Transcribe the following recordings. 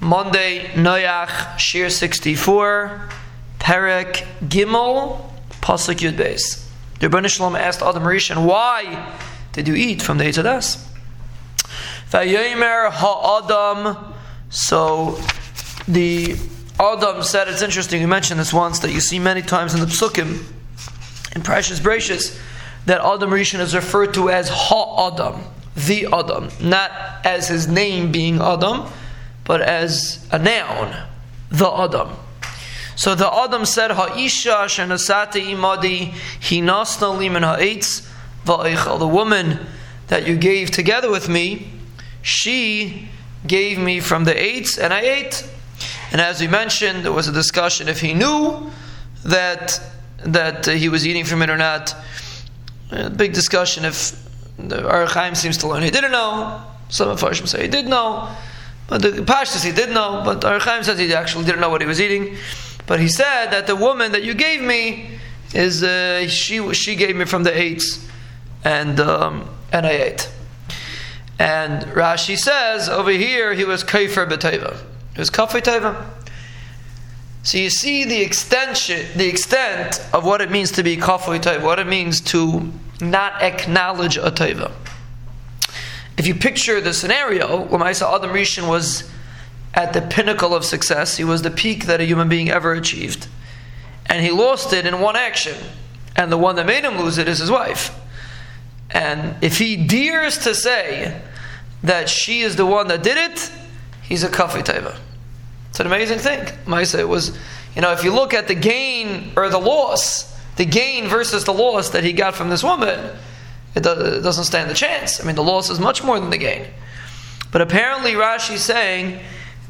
Monday, Noach, Shir 64, Perek Gimel, Pasuk Yud Beis. The Rebbeinu Shalom asked Adam Rishon, why did you eat from the Eitz Hadaas? Vayomer ha'adam. So the Adam said, it's interesting, you mentioned this once, that you see many times in the Psukim, in Parshas Bereishis, that Adam Rishon is referred to as ha'adam, the Adam, not as his name being Adam, but as a noun, the Adam. So the Adam said, Ha'isha shenasate imadi hinasna liman ha'etz va'eichel. The woman that you gave together with me, she gave me from the eitz, and I ate. And as we mentioned, there was a discussion if he knew that that he was eating from it or not. Big discussion if the Ohr HaChaim seems to learn he didn't know. Some of Farshim say he did know. But the Pashtas he did know, but Ohr HaChaim says he actually didn't know what he was eating. But he said that the woman that you gave me is uh, she she gave me from the eitz, and um, and I ate. And Rashi says over here he was kafir b'teva. He was kafir teva. So you see the extension, the extent of what it means to be kafir teva, what it means to not acknowledge a teva if you picture the scenario, Lamaisa Adam Rishon was at the pinnacle of success, he was the peak that a human being ever achieved. And he lost it in one action. And the one that made him lose it is his wife. And if he dares to say that she is the one that did it, he's a kafi teva. It's an amazing thing. Maisa, it was, you know, if you look at the gain or the loss, the gain versus the loss that he got from this woman, it, doesn't stand a chance. I mean, the loss is much more than the gain. But apparently, Rashi is saying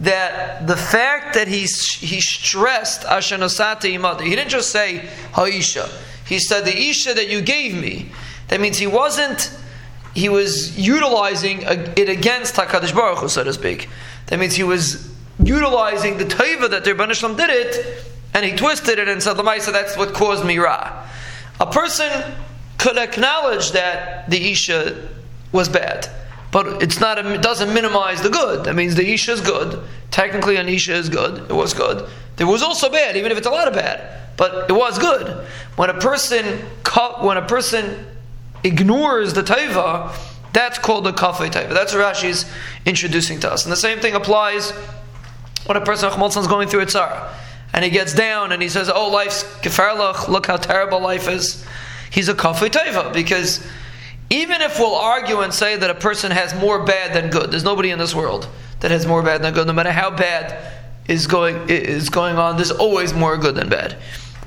that the fact that he, he stressed Ashanosate Imadi, he didn't just say Haisha. He said the Isha that you gave me. That means he wasn't, he was utilizing it against HaKadosh Baruch Hu, so to speak. That means he was utilizing the taiva that the Rebbeinu did it, and he twisted it and said, Lamaisa, that's what caused me Ra. A person could acknowledge that the Isha was bad. But it's not a, it doesn't minimize the good. That means the Isha is good. Technically, an Isha is good. It was good. There was also bad, even if it's a lot of bad. But it was good. When a person cut, when a person ignores the taiva, that's called the kafei taiva. That's what Rashi is introducing to us. And the same thing applies when a person is going through a tzara. And he gets down and he says, Oh, life's kefarlach, look how terrible life is he's a teva because even if we'll argue and say that a person has more bad than good, there's nobody in this world that has more bad than good. No matter how bad is going is going on, there's always more good than bad.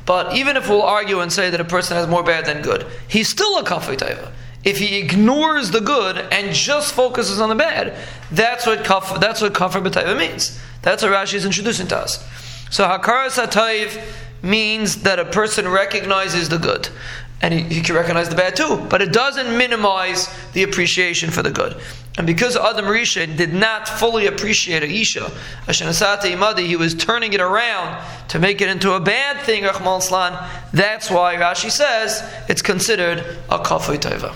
But even if we'll argue and say that a person has more bad than good, he's still a teva. If he ignores the good and just focuses on the bad, that's what kafir, that's what kafir means. That's what Rashi is introducing to us. So hakaras hatayv means that a person recognizes the good and he, he, can recognize the bad too. But it doesn't minimize the appreciation for the good. And because Adam Rishon did not fully appreciate Aisha, Ashanasate Imadi, he was turning it around to make it into a bad thing, Rachmana Litzlan. That's why Rashi says it's considered a Kafay Teva.